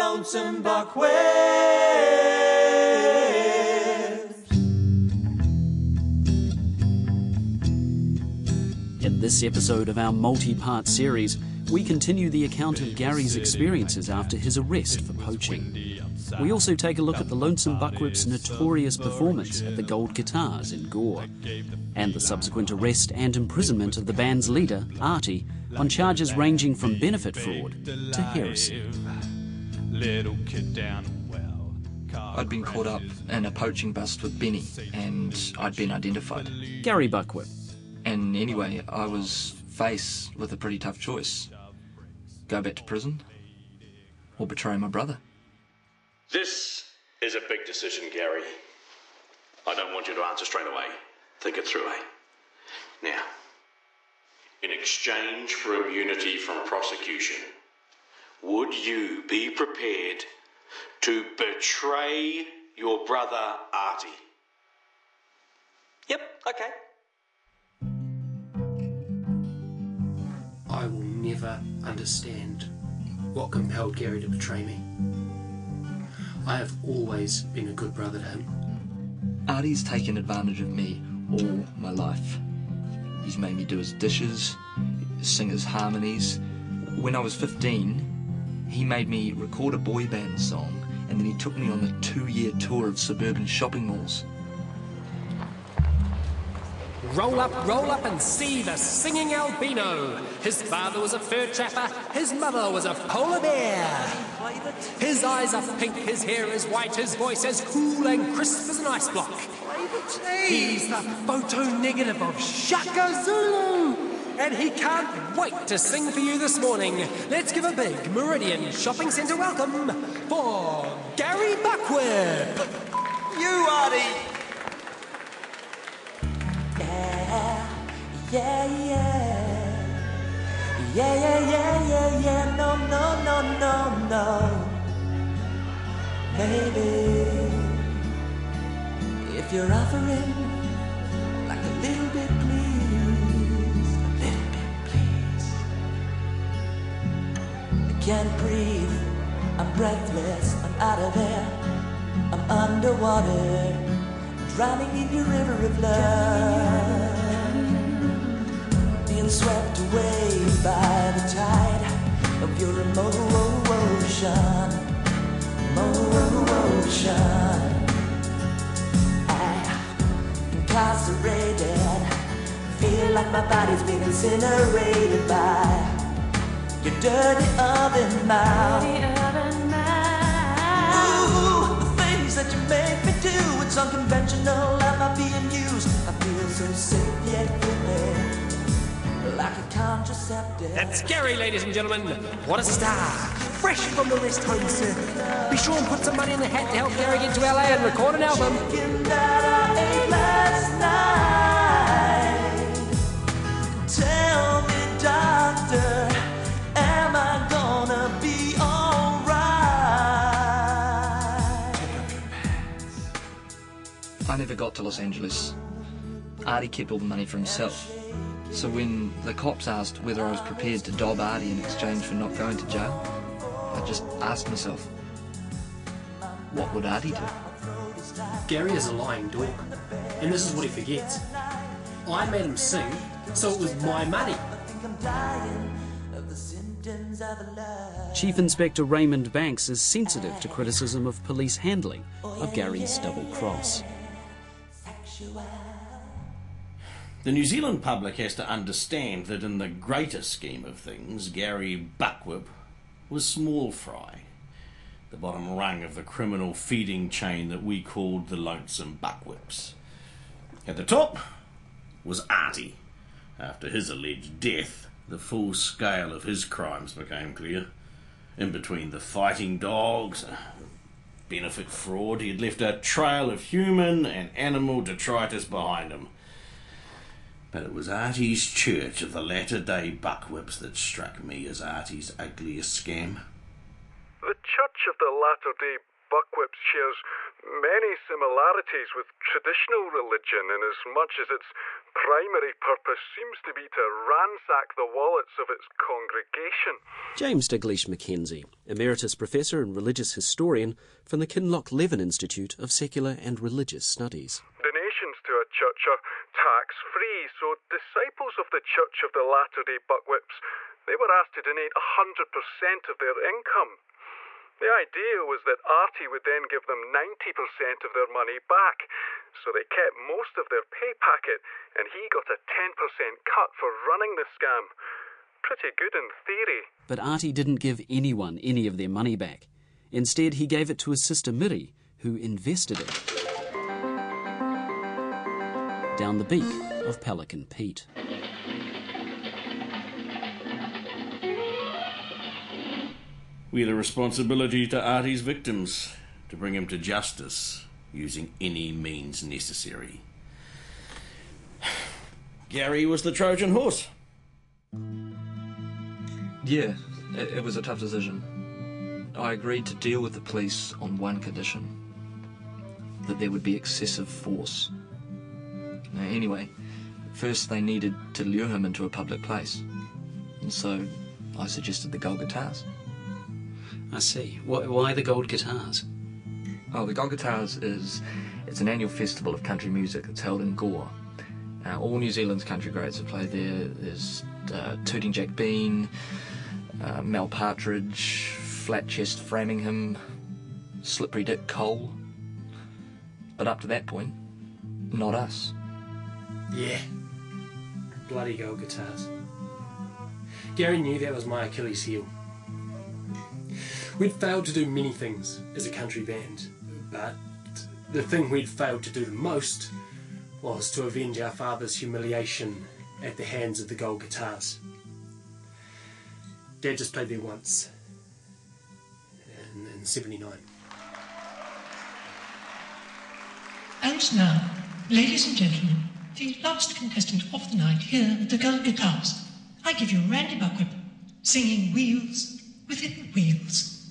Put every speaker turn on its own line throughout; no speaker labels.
lonesome buckwheat.
In this episode of our multi part series, we continue the account of Gary's experiences after his arrest for poaching. We also take a look at the Lonesome Buckwhip's notorious performance at the Gold Guitars in Gore, and the subsequent arrest and imprisonment of the band's leader, Artie, on charges ranging from benefit fraud to heresy.
Little kid down well.
I'd been caught up in a poaching bust with Benny, and I'd been identified.
Gary Buckwhip.
And anyway, I was faced with a pretty tough choice go back to prison or betray my brother.
This is a big decision, Gary. I don't want you to answer straight away. Think it through, eh? Now, in exchange for immunity from prosecution, would you be prepared to betray your brother Artie?
Yep, okay.
I will never understand what compelled Gary to betray me. I have always been a good brother to him.
Artie's taken advantage of me all my life. He's made me do his dishes, sing his harmonies. When I was 15, he made me record a boy band song, and then he took me on a two year tour of suburban shopping malls.
Roll up, roll up and see the singing albino. His father was a fur trapper, his mother was a polar bear. His eyes are pink, his hair is white, his voice as cool and crisp as an ice block. He's the photo negative of Shaka Zulu. And he can't wait to sing for you this morning. Let's give a big Meridian Shopping Centre welcome for Gary Buckwhip.
You, Artie! Yeah, yeah, yeah. Yeah, yeah, yeah, yeah, yeah. No, no, no, no, no. Maybe if you're offering like a little bit, can't breathe. I'm breathless. I'm out of air. I'm underwater, drowning in your river of love, being swept away by the tide of your emotion, emotion. I incarcerated, feel like my body's been incinerated by your dirty oven mouth. Ooh, the things that you make me do, it's unconventional, I'm not being used. I feel so safe yet free, like a contraceptive.
That's Gary, ladies and gentlemen. What a star. Fresh from the rest home circuit. Be sure and put some money in the hat to help Gary get to LA and record an album.
That I ate last night. Tell me, doctor, I
never got to Los Angeles. Artie kept all the money for himself. So when the cops asked whether I was prepared to dob Artie in exchange for not going to jail, I just asked myself, what would Artie do?
Gary is a lying dog, and this is what he forgets. I made him sing, so it was my money.
I'm dying of the symptoms of love.
Chief Inspector Raymond Banks is sensitive to criticism of police handling of Gary's double cross.
The New Zealand public has to understand that in the greater scheme of things, Gary Buckwhip was small fry, the bottom rung of the criminal feeding chain that we called the Lonesome Buckwhips. At the top was Artie. After his alleged death, the full scale of his crimes became clear. In between the fighting dogs, benefit fraud, he had left a trail of human and animal detritus behind him. But it was Artie's church of the latter day buckwhips that struck me as Artie's ugliest scam.
The Church of the Latter day Buckwhips shares many similarities with traditional religion in as much as its primary purpose seems to be to ransack the wallets of its congregation.
James Diglish Mackenzie, Emeritus Professor and Religious Historian from the Kinloch Levin Institute of Secular and Religious Studies.
Donations to a church are tax free, so disciples of the Church of the Latter day Buckwhips they were asked to donate 100% of their income. The idea was that Artie would then give them 90% of their money back, so they kept most of their pay packet, and he got a 10% cut for running the scam. Pretty good in theory.
But Artie didn't give anyone any of their money back. Instead, he gave it to his sister Miri, who invested it. Down the beak of Pelican Pete.
We had a responsibility to Artie's victims to bring him to justice using any means necessary. Gary was the Trojan horse.
Yeah, it, it was a tough decision. I agreed to deal with the police on one condition that there would be excessive force. Now, anyway, first they needed to lure him into a public place. And so I suggested the gold guitars.
I see. Why, why the gold guitars?
Oh, the Gold Guitars is it's an annual festival of country music that's held in Gore. Uh, all New Zealand's country greats have played there. There's uh, Tooting Jack Bean, uh, Mel Partridge, Flat Chest Framingham, Slippery Dick Cole. But up to that point, not us.
Yeah. Bloody gold guitars. Gary knew that was my Achilles heel. We'd failed to do many things as a country band, but the thing we'd failed to do the most was to avenge our father's humiliation at the hands of the gold guitars. Dad just played there once, in, in 79.
And now, ladies and gentlemen, the last contestant of the night here at the gold guitars. I give you Randy Buckwhip, singing Wheels Within Wheels.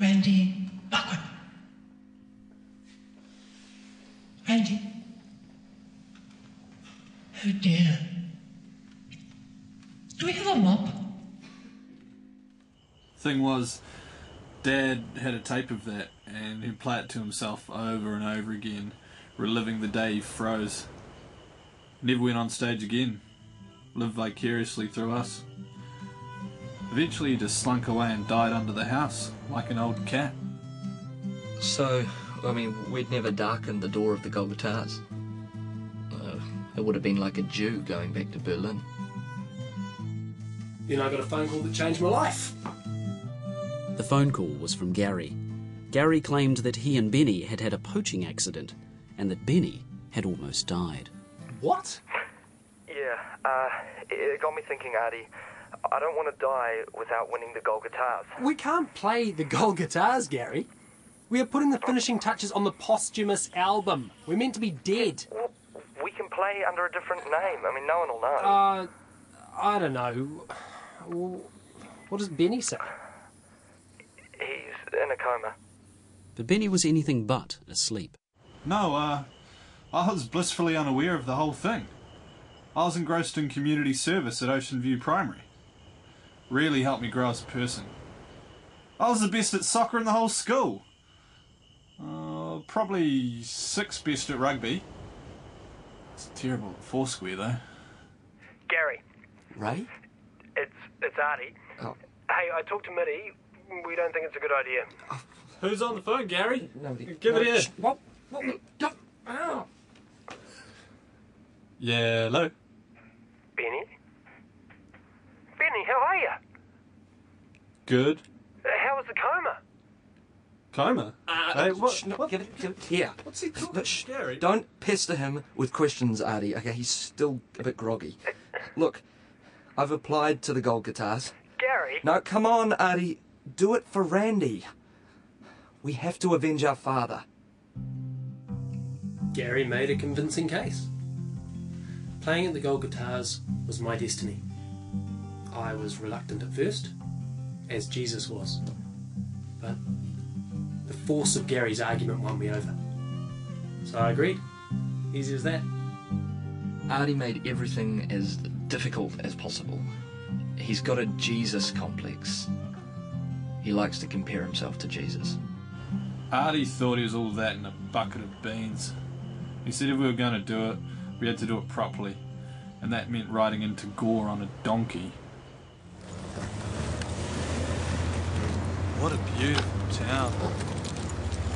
Randy Buckwhip. Randy. Oh dear.
Thing was, Dad had a tape of that and he'd play it to himself over and over again, reliving the day he froze. Never went on stage again, lived vicariously through us. Eventually, he just slunk away and died under the house, like an old cat.
So, I mean, we'd never darkened the door of the Gold Guitars. Uh, it would have been like a Jew going back to Berlin.
Then I got a phone call that changed my life.
The phone call was from Gary. Gary claimed that he and Benny had had a poaching accident and that Benny had almost died.
What?
Yeah, uh, it got me thinking, Artie. I don't want to die without winning the gold guitars.
We can't play the gold guitars, Gary. We are putting the finishing touches on the posthumous album. We're meant to be dead.
Well, we can play under a different name. I mean, no one will know.
Uh, I don't know. What does Benny say?
He's in a coma.
But Benny was anything but asleep.
No, uh, I was blissfully unaware of the whole thing. I was engrossed in community service at Ocean View Primary. Really helped me grow as a person. I was the best at soccer in the whole school. Uh, probably sixth best at rugby. It's terrible at foursquare though.
Gary,
Ray?
it's it's Artie.
Oh.
Hey, I talked to Mitty. We don't think it's a good idea.
Who's on the phone, Gary?
Nobody.
Give it
no,
here.
sh- What? What? Don't- ow.
Yeah, hello.
Benny? Benny, how are you?
Good.
Uh, how was the coma?
Coma. Uh, hey, what?
Shh, no,
what?
give it, give it here.
What's he talking?
No, shh,
Gary.
Don't pester him with questions, Artie. Okay, he's still a bit groggy. Look, I've applied to the gold guitars.
Gary?
No, come on, Artie. Do it for Randy. We have to avenge our father.
Gary made a convincing case. Playing at the gold guitars was my destiny. I was reluctant at first, as Jesus was. but the force of Gary's argument won me over. So I agreed. Easy as that.
Artie made everything as difficult as possible. He's got a Jesus complex. He likes to compare himself to Jesus.
Artie thought he was all that in a bucket of beans. He said if we were going to do it, we had to do it properly, and that meant riding into Gore on a donkey. What a beautiful town.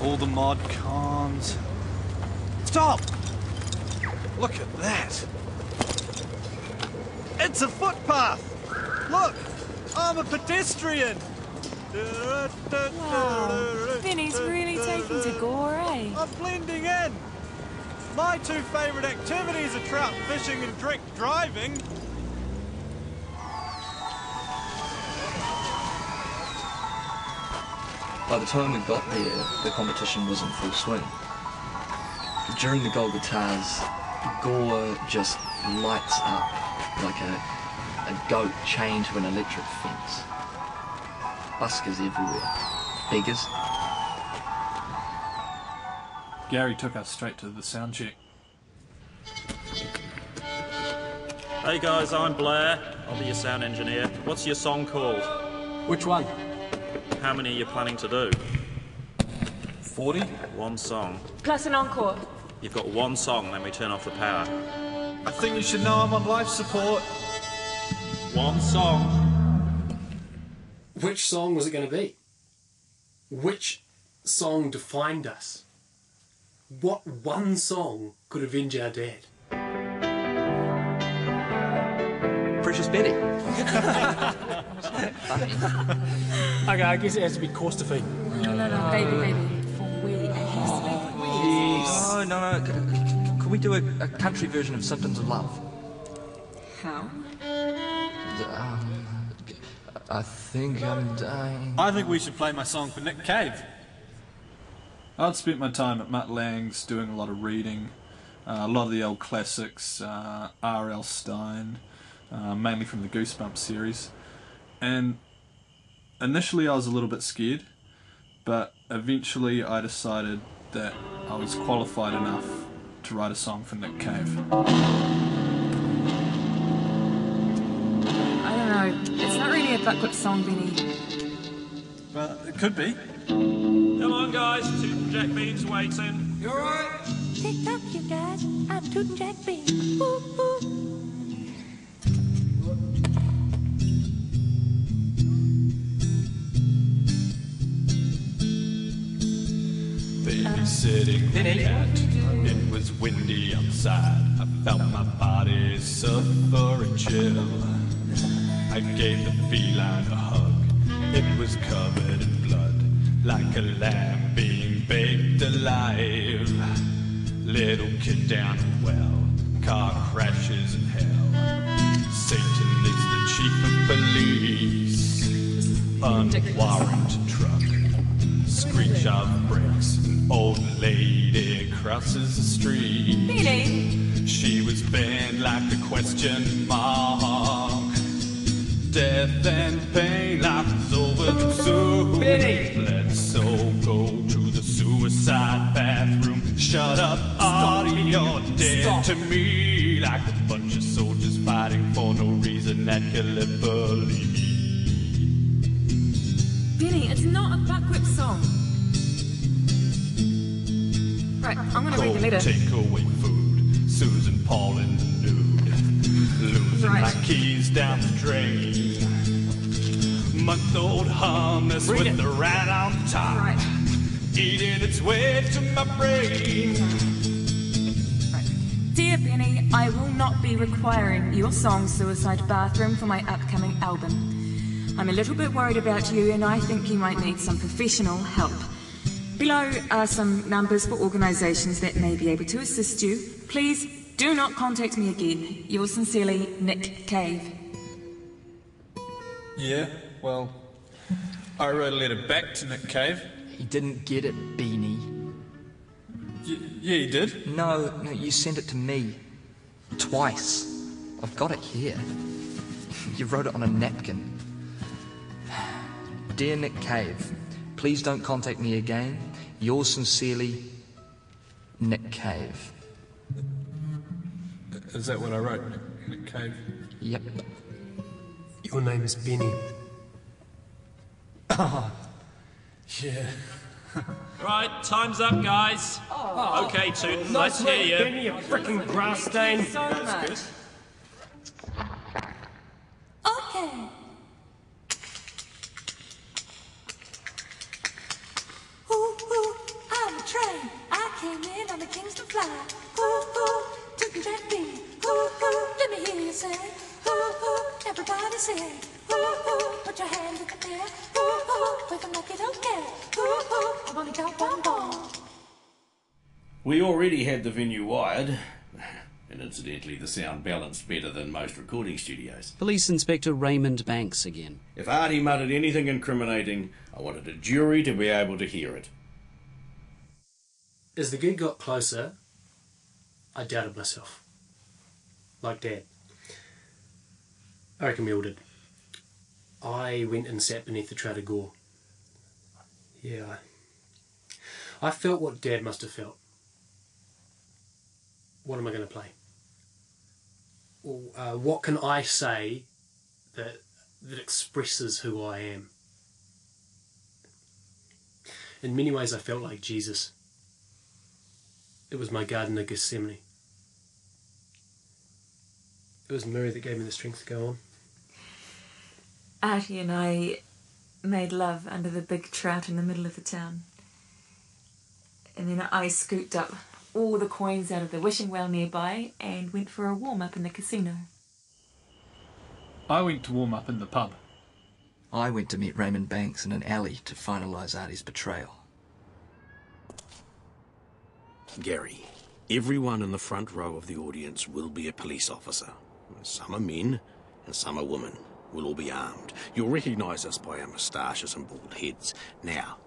All the mod cons. Stop! Look at that! It's a footpath! Look! I'm a pedestrian!
Wow, Benny's really taking to gore, eh?
I'm blending in! My two favourite activities are trout fishing and drink driving.
By the time we got there, the competition was in full swing. During the Gold Guitars, Gore just lights up like a, a goat chained to an electric fence. Buskers everywhere. Beggars.
Gary took us straight to the sound check.
Hey guys, I'm Blair. I'll be your sound engineer. What's your song called?
Which one?
How many are you planning to do?
40?
One song.
Plus an encore.
You've got one song, then we turn off the power.
I think you should know I'm on life support.
One song.
Which song was it going to be? Which song defined us? What one song could avenge our dad?
Precious Betty.
Okay, I guess it has to be Course-to-Feed.
No, no, no, baby, baby. For we. It has to be for we.
Oh, no, no. c- c- Could we do a, a country version of Symptoms of Love?
How?
Um, I think I'm dying.
I think we should play my song for Nick Cave. I'd spent my time at Mutt Lang's doing a lot of reading, uh, a lot of the old classics, uh, R.L. Stine, uh, mainly from the Goosebumps series. And initially I was a little bit scared, but eventually I decided that I was qualified enough to write a song for Nick Cave.
I don't know. It's not really a Vinny.
Well, it could be.
Come on, guys. Two Jack Beans waiting.
You alright?
Tick tock, you guys. I'm tooting Jack Bean. Woo, woo.
Babysitting cat. It was windy outside. I felt my body suffer a chill. I gave the feline a hug. It was covered in blood, like a lamb being baked alive. Little kid down a well, car crashes in hell. Satan is the chief of police. Unwarranted truck, screech of brakes. An old lady crosses the street. She was bent like a question mark. Death and pain, life is over too soon. Let's all go to the suicide bathroom. Shut up, Artie, you're dead to me. Like a bunch of soldiers fighting for no reason at Gallipoli.
Vinny, it's not a Buckwhip song. Right, I'm gonna read the letter.
Take away food. Susan Paul in the nude. Losing
Right.
my keys down the drain. Month old hummus
Read
with
it.
the rat on top.
Right.
Eating its way to my brain.
Dear Benny, I will not be requiring your song Suicide Bathroom for my upcoming album. I'm a little bit worried about you and I think you might need some professional help. Below are some numbers for organisations that may be able to assist you. Please do not contact me again. Yours sincerely, Nick Cave.
Yeah, well, I wrote a letter back to Nick Cave.
He didn't get it, Beanie.
Y- yeah, he did.
No, no, you sent it to me. Twice. I've got it here. You wrote it on a napkin. Dear Nick Cave, Please don't contact me again. Yours sincerely, Nick Cave.
Is that what I wrote? Nick Cave?
Yep.
Your name is Benny. Ah, yeah.
Right, time's up, guys.
Oh.
okay, Tootin,
Nice
let's hear you.
Benny, you frickin' grass stain.
so much.
Okay. Ooh, ooh, I'm a train. I came in on the Kingston Flyer. Ooh, ooh, didn't that be? Ooh, ooh, let me hear you say. Ooh, ooh, everybody say. Ooh, ooh, put your hands in the air. Ooh, ooh, wave 'em like you don't care. Ooh, ooh, I've only got one ball.
We already had the venue wired, and incidentally, the sound balanced better than most recording studios.
Police Inspector Raymond Banks again.
If Artie muttered anything incriminating, I wanted a jury to be able to hear it.
As the gig got closer, I doubted myself. Like Dad. I reckon we all did. I went and sat beneath the Trader Gore. Yeah, I, felt what Dad must have felt. What am I going to play? Well, uh, what can I say that that expresses who I am? In many ways, I felt like Jesus. It was my garden of Gethsemane. It was Murray that gave me the strength to go on.
Artie and I made love under the big trout in the middle of the town. And then I scooped up all the coins out of the wishing well nearby and went for a warm up in the casino.
I went to warm up in the pub.
I went to meet Raymond Banks in an alley to finalise Artie's betrayal.
Gary, everyone in the front row of the audience will be a police officer. Some are men and some are women. We'll all be armed. You'll recognise us by our moustaches and bald heads. Now,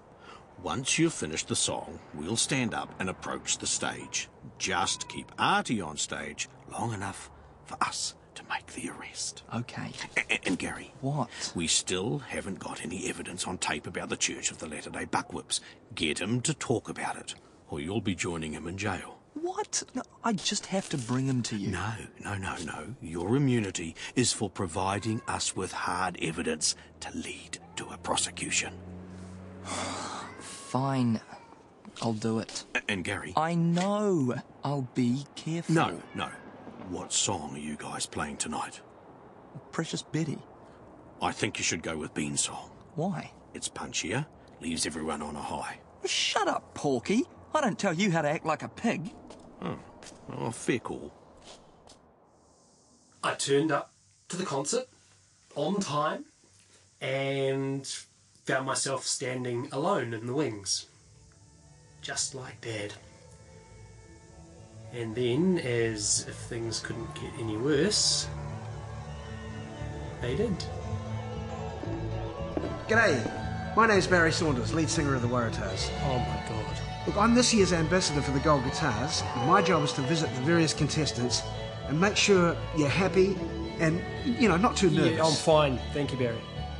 once you've finished the song, we'll stand up and approach the stage. Just keep Artie on stage long enough for us to make the arrest.
Okay.
A- and Gary.
What?
We still haven't got any evidence on tape about the Church of the Latter day Buckwhips. Get him to talk about it, or you'll be joining him in jail.
What? No, I just have to bring him to you.
No, no, no, no. Your immunity is for providing us with hard evidence to lead to a prosecution.
Fine. I'll do it.
And Gary.
I know. I'll be careful.
No, no. What song are you guys playing tonight?
Precious Betty.
I think you should go with Bean's song.
Why?
It's punchier, leaves everyone on a high.
Shut up, Porky. I don't tell you how to act like a pig.
Oh, oh fair call.
I turned up to the concert on time and found myself standing alone in the wings. Just like Dad. And then, as if things couldn't get any worse, they did.
G'day, my name's Barry Saunders, lead singer of the Warratahs.
Oh my god.
Look, I'm this year's ambassador for the Gold Guitars. My job is to visit the various contestants and make sure you're happy and, you know, not too nervous.
Yeah, I'm fine. Thank you, Barry.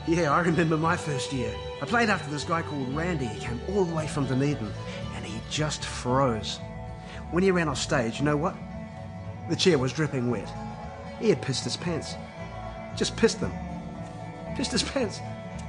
Yeah, I remember my first year. I played after this guy called Randy. He came all the way from Dunedin, and he just froze. When he ran off stage, you know what? The chair was dripping wet. He had pissed his pants. Just pissed them. Pissed his pants.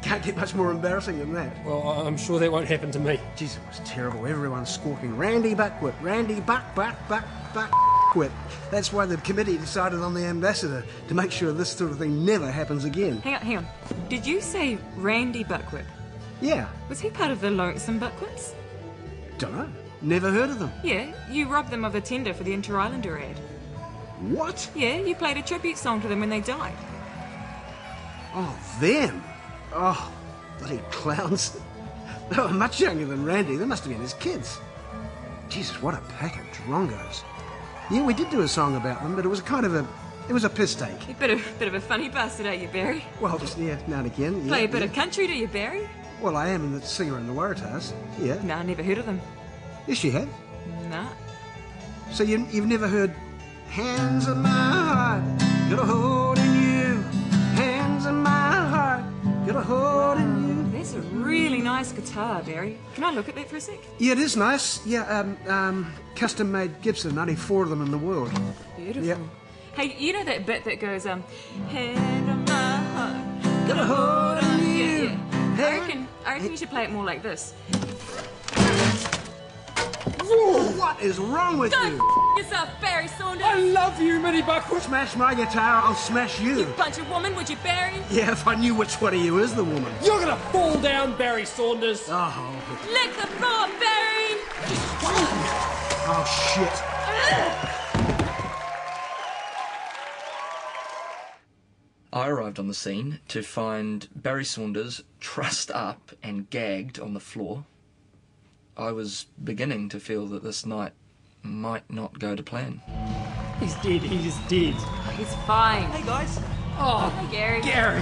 Can't get much more embarrassing than that.
Well, I- I'm sure that won't happen to me.
Jeez, it was terrible. Everyone's squawking, Randy Buckwhip, Randy Buck, Buck, Buck, Buck, Whip. That's why the committee decided on the ambassador, to make sure this sort of thing never happens again.
Hang on, hang on. Did you say Randy Buckwhip?
Yeah,
Was he part of the Lonesome Buckwhips?
dunno. Never heard of them.
Yeah, you robbed them of a tender for the Interislander ad.
What?
Yeah, you played a tribute song to them when they died.
Oh, them? Oh, bloody clowns. They were much younger than Randy. They must have been his kids. Jesus, what a pack of drongos. Yeah, we did do a song about them, but it was a kind of a... It was a piss take.
You bit of bit of a funny bastard, are you, Barry?
Well, just, yeah, now and again. Yeah,
Play a bit
yeah.
of country, do you, Barry?
Well, I am the singer in the Warratahs. Yeah.
No, Nah, never heard of them.
Yes, you have.
Nah.
So you, you've never heard Hands of my heart, got a hold in you.
That's a really nice guitar, Barry. Can I look at that for a sec?
Yeah, it is nice. Yeah, um, um, custom made Gibson, only four of them in the world.
Beautiful.
Yep.
Hey, you know that bit that goes, um, head of my heart,
got a hold on you.
Yeah, yeah. I reckon, I reckon you should play it more like this.
Whoa, what is wrong with
Go
you?
f- yourself, Barry Saunders. I
love you, Minnie Buckwood. Smash my guitar, I'll smash you.
You bunch of woman, would you, Barry?
Yeah, if I knew which one of you is the woman.
You're gonna fall down, Barry Saunders.
Oh,
Lick the floor, Barry.
oh shit.
I arrived on the scene to find Barry Saunders trussed up and gagged on the floor. I was beginning to feel that this night might not go to plan.
He's dead. He's dead.
He's fine.
Hey guys,
Oh,
Hey, Gary.
Gary.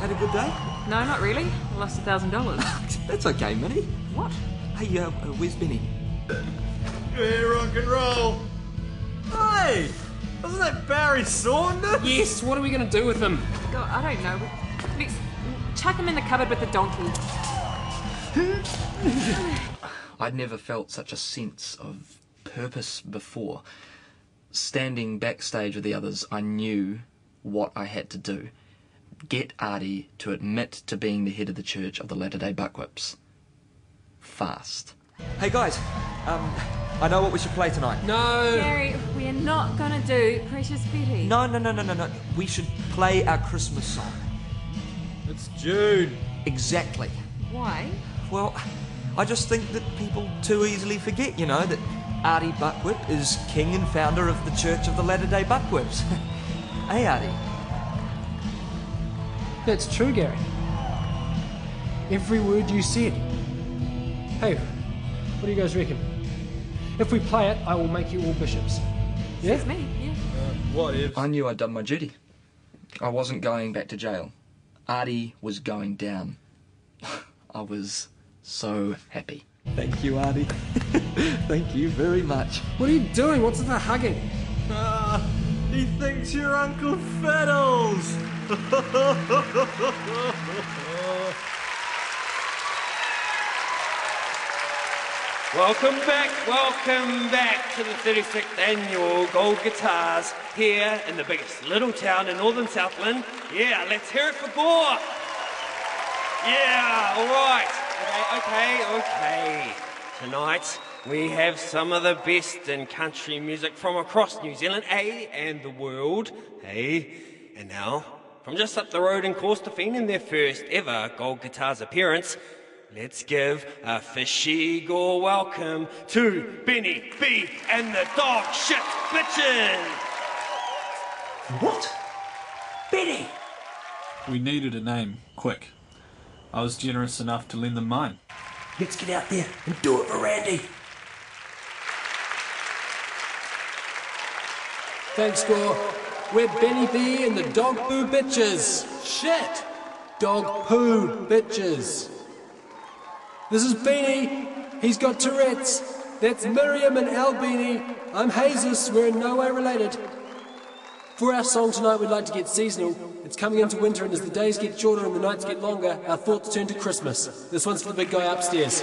had a good day?
No, not really. I lost a thousand dollars.
That's okay, Minnie.
What?
Hey, uh, uh, where's Benny?
Hey, rock and roll.
Hey! Wasn't that Barry Saunders?
Yes. What are we gonna do with him?
God, I don't know. Let's chuck him in the cupboard with the donkey.
I'd never felt such a sense of purpose before. Standing backstage with the others, I knew what I had to do. Get Artie to admit to being the head of the Church of the Latter day Buckwhips. Fast.
Hey guys, um, I know what we should play tonight.
No.
Gary, we're not gonna do Precious Betty.
No, no, no, no, no, no. We should play our Christmas song.
It's June.
Exactly.
Why?
Well, I just think that people too easily forget, you know, that Artie Buckwhip is king and founder of the Church of the Latter day Buckwhips. hey, Artie.
That's true, Gary. Every word you said. Hey, what do you guys reckon? If we play it, I will make you all bishops. Yeah?
It's me, yeah.
Uh, what if?
I knew I'd done my duty. I wasn't going back to jail. Artie was going down. I was so happy.
Thank you, Artie. Thank you very much.
What are you doing? What's with the hugging?
Ah, he thinks you're Uncle Fiddles.
Welcome back, welcome back to the 36th annual Gold Guitars here in the biggest little town in northern Southland. Yeah, let's hear it for Gore. Yeah, all right. Okay, okay, okay. Tonight we have some of the best in country music from across New Zealand, eh, and the world, eh. And now, from just up the road in Corstorphine in their first ever Gold Guitars appearance, Let's give a fishy gore welcome to Benny B and the dog shit bitchin'.
What? Benny!
We needed a name, quick. I was generous enough to lend them mine.
Let's get out there and do it for Randy.
Thanks, Gore. We're Benny B and the Dog Poo Bitches. Shit! Dog Poo Bitches. This is Beanie. He's got Tourette's. That's Miriam and Albini. I'm Jesus. We're in no way related. For our song tonight, we'd like to get seasonal. It's coming into winter, and as the days get shorter and the nights get longer, our thoughts turn to Christmas. This one's for the big guy upstairs.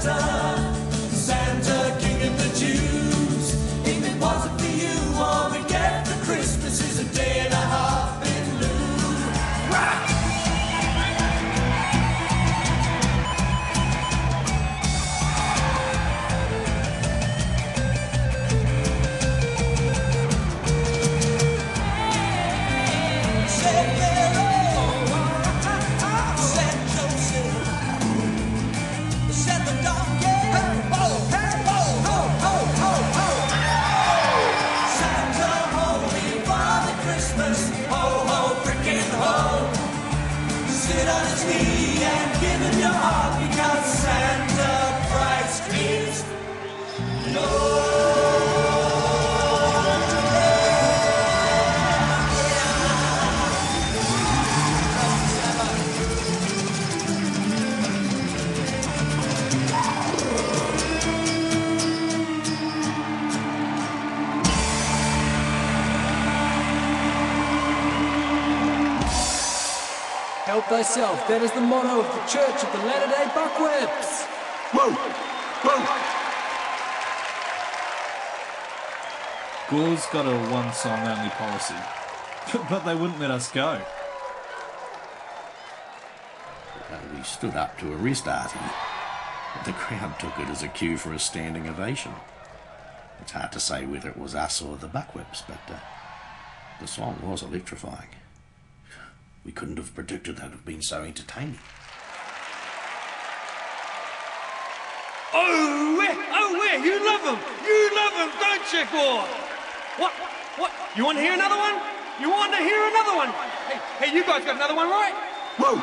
찾아. Got a one song only policy, but they wouldn't let us go.
Uh, we stood up to arrest Artie. but The crowd took it as a cue for a standing ovation. It's hard to say whether it was us or the Buckwhips, but uh, the song was electrifying. We couldn't have predicted that it would have been so entertaining.
Oh, where? Oh, where? You love him. You love him, don't you, Gore? What? What? You want to hear another one? You want to hear another one? Hey, hey, you guys got another one, right?
Whoa!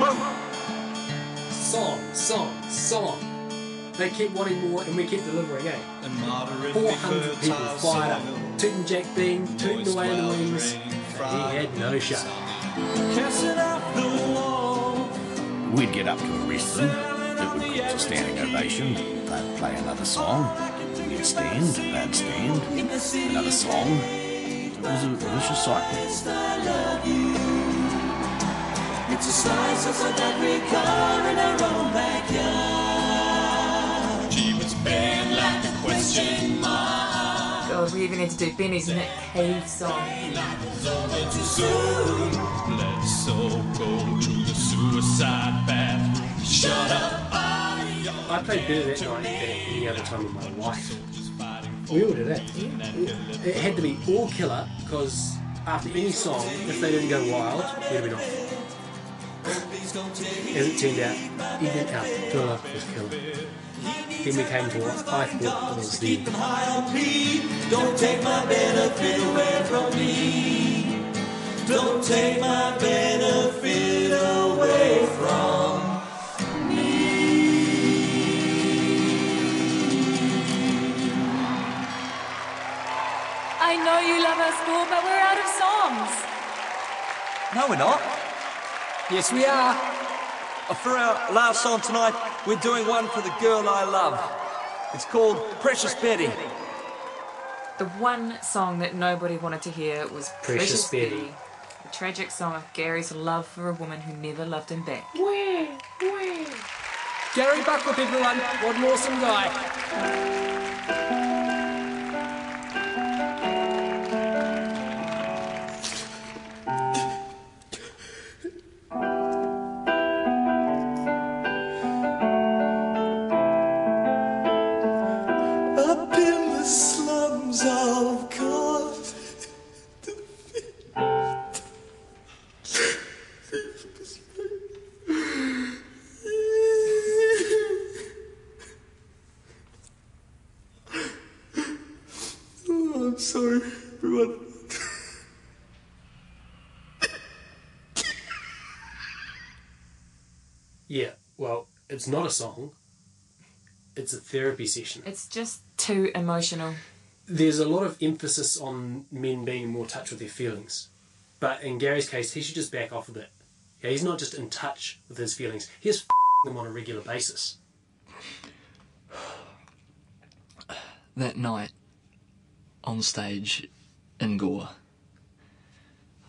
Whoa!
Song, song, song. They kept wanting more and we kept delivering, eh? 400 people fired up. Tootin' Jack Bean, tooting away in the wings. But he had no shot.
We'd get up to arrest them. It would cause a standing ovation. They'd play another song. We'd stand. They'd stand. Another song. It was a vicious cycle.
It's a slice of that we car in our own backyard.
She was banned like a question mark.
God, we even had to do Benny's Nick Cave song.
Let's all go to the suicide bathroom. Shut up.
I played better that night than any other time in my life. We all did that. It had to be all killer because after any song, if they didn't go wild, we'd have been off. As it turned out, even our filler was killer. Then we came to what I thought was the.
Don't take my benefit away from me. Don't take my benefit away from
I know you love our school, but we're out of songs.
No, we're not.
Yes, we are.
Uh, for our last song tonight, we're doing one for the girl I love. It's called Precious Betty.
The one song that nobody wanted to hear was
Precious
Precious,
Betty.
Betty, the tragic song of Gary's love for a woman who never loved him back.
Where? Where? Gary Buckwhip, everyone. What an awesome guy.
It's not a song. It's a therapy session.
It's just too emotional.
There's a lot of emphasis on men being more touch with their feelings. But in Gary's case, he should just back off a bit. Yeah, he's not just in touch with his feelings. He's them on a regular basis.
That night, on stage in Gore,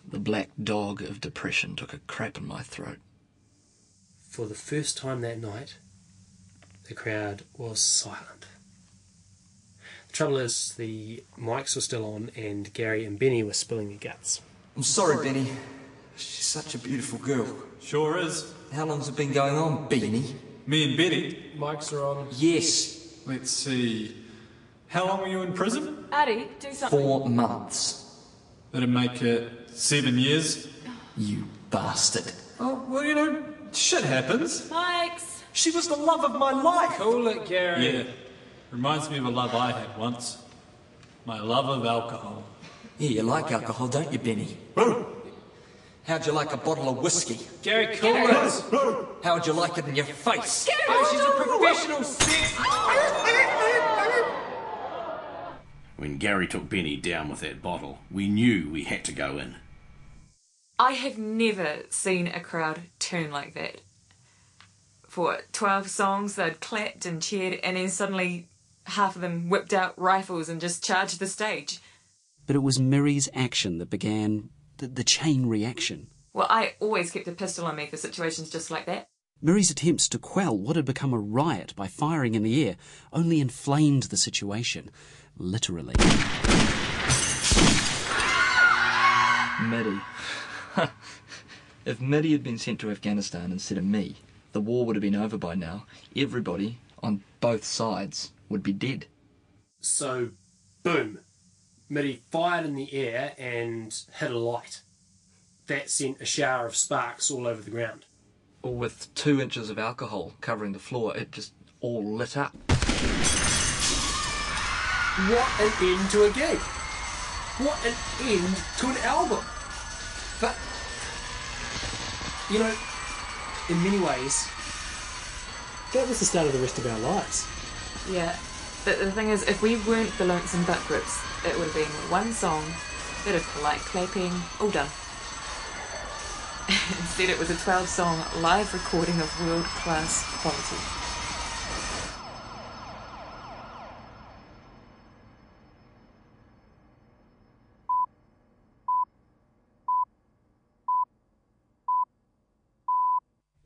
the black dog of depression took a crap in my throat.
For the first time that night, the crowd was silent. The trouble is, the mics were still on, and Gary and Benny were spilling their guts.
I'm sorry, Benny. She's such a beautiful girl.
Sure is.
How long's it been going on, Benny?
Me and Betty.
Mics are on.
Yes.
Let's see. How long were you in prison?
Artie, do something.
Four months.
That'd make it seven years.
You bastard.
Oh, well, you know, shit happens.
Mics.
She was the love of my life.
Cool it, Gary.
Yeah. Reminds me of a love I had once. My love of alcohol.
Yeah, you like alcohol, don't you, Benny? How'd you like a bottle of whiskey?
Gary, cool it.
How'd you like it in your face?
Oh, she's a professional sex.
When Gary took Benny down with that bottle, we knew we had to go in.
I have never seen a crowd turn like that. For 12 songs, they'd clapped and cheered, and then suddenly half of them whipped out rifles and just charged the stage.
But it was Miri's action that began the, the chain reaction.
Well, I always kept a pistol on me for situations just like that.
Miri's attempts to quell what had become a riot by firing in the air only inflamed the situation, literally.
Mitty. if Mitty had been sent to Afghanistan instead of me, the war would have been over by now. Everybody on both sides would be dead.
So, boom. Mitty fired in the air and hit a light. That sent a shower of sparks all over the ground.
With two inches of alcohol covering the floor, it just all lit up.
What an end to a gig! What an end to an album! You know, in many ways, that was the start of the rest of our lives.
Yeah, but the thing is, if we weren't the Lonesome Buckwhips, it would have been one song, bit of polite clapping, all done. Instead, it was a 12 song live recording of world class quality.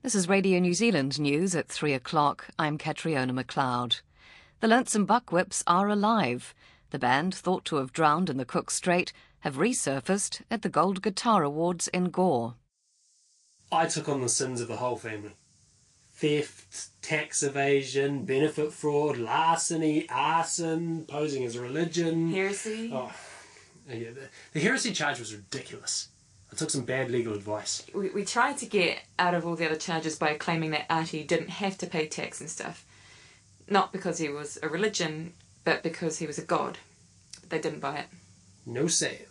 This is Radio New Zealand news at three o'clock. I'm Catriona McLeod. The Lonesome Buckwhips are alive. The band, thought to have drowned in the Cook Strait, have resurfaced at the Gold Guitar Awards in Gore.
I took on the sins of the whole family theft, tax evasion, benefit fraud, larceny, arson, posing as a religion.
Heresy?
Oh, yeah, the, the heresy charge was ridiculous. I took some bad legal advice.
We, we tried to get out of all the other charges by claiming that Artie didn't have to pay tax and stuff. Not because he was a religion, but because he was a god. But they didn't buy it.
No sale.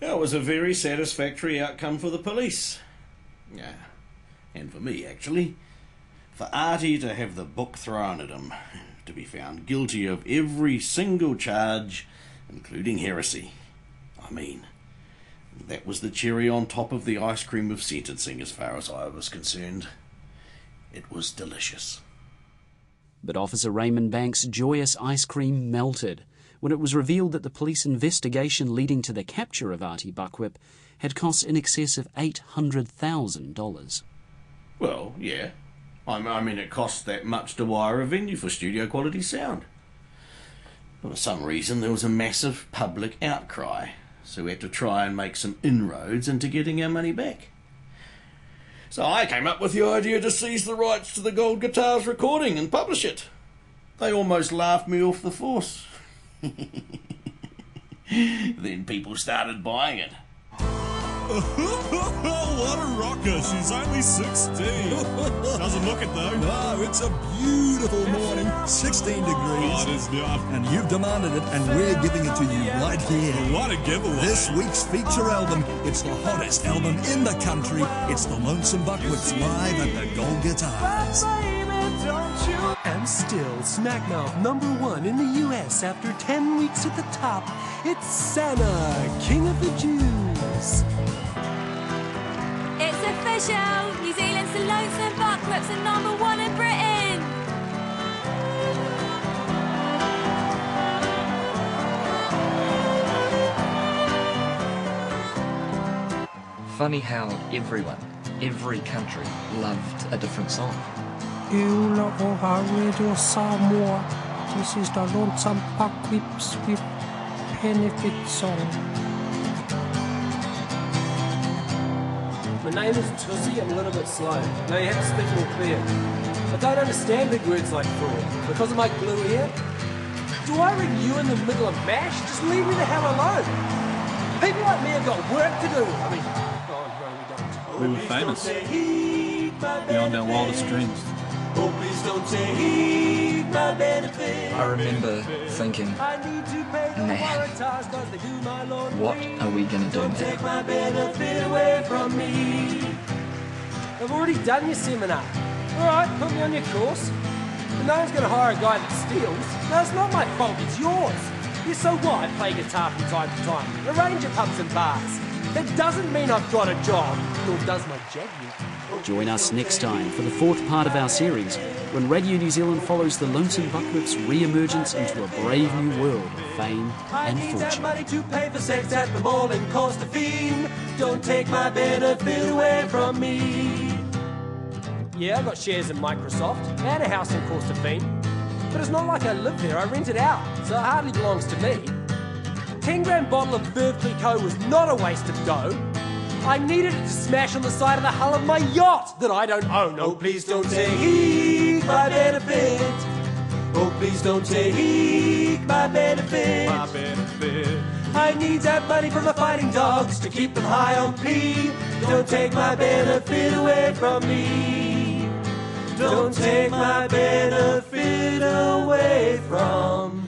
That was a very satisfactory outcome for the police. Yeah, and for me, actually. For Artie to have the book thrown at him, to be found guilty of every single charge, including heresy. I mean, that was the cherry on top of the ice cream of sentencing as far as I was concerned. It was delicious.
But Officer Raymond Banks' joyous ice cream melted when it was revealed that the police investigation leading to the capture of Artie Buckwhip had cost in excess of $800,000.
Well, yeah. I I mean, it costs that much to wire a venue for studio quality sound. But for some reason, there was a massive public outcry, so we had to try and make some inroads into getting our money back. So I came up with the idea to seize the rights to the Gold Guitars recording and publish it. They almost laughed me off the force. then people started buying it.
what a rocker. She's only 16. Doesn't look it though.
No, it's a beautiful morning. 16 degrees.
Oh, it is not.
And you've demanded it, and we're giving it to you right here.
What a giveaway.
This week's feature album. It's the hottest album in the country. It's the Lonesome Buckwhips live at the Gold Guitars.
And still, Smack Mouth number one in the US after 10 weeks at the top. It's Santa, King of the Jews.
It's official! New Zealand's the Lonesome Buckwhips are number one in Britain!
Funny how everyone, every country, loved a different song.
Eula Oha Radio Samoa. This is the Lonesome Buckwhips with Benefit Song.
My name is Tussie, I'm a little bit slow. Now you have to speak more clear. I don't understand big words like fraud. Because of my glue hair? Do I ring you in the middle of MASH? Just leave me the hell alone. People like me have got work to do. I mean, no, we don't.
We were famous. Beyond our wildest dreams.
I remember thinking, man, what are we going to do now?
I've already done your seminar. All right, put me on your course. But no one's going to hire a guy that steals. No, it's not my fault. It's yours. Yeah, so what? I play guitar from time to time. Arrange at pubs and bars. That doesn't mean I've got a job, nor does my jaguar.
Join us next time for the fourth part of our series when Radio New Zealand follows the Lonesome Buckwhip's re emergence into a brave new world of fame
I
and
need that
fortune.
money to pay for sex at the mall and cost a fiend. Don't take my benefit away from me.
Yeah, I've got shares in Microsoft and a house in Corstorphine. But it's not like I live there, I rent it out, so it hardly belongs to me. 10 gram bottle of Veuve Clicquot was not a waste of dough. I needed it to smash on the side of the hull of my yacht that I don't own. Oh, please don't
Take my benefit. Oh, please don't take my benefit.
My benefit.
I need that money for my fighting dogs to keep them high on P. Don't take my benefit away from me. Don't take my benefit away from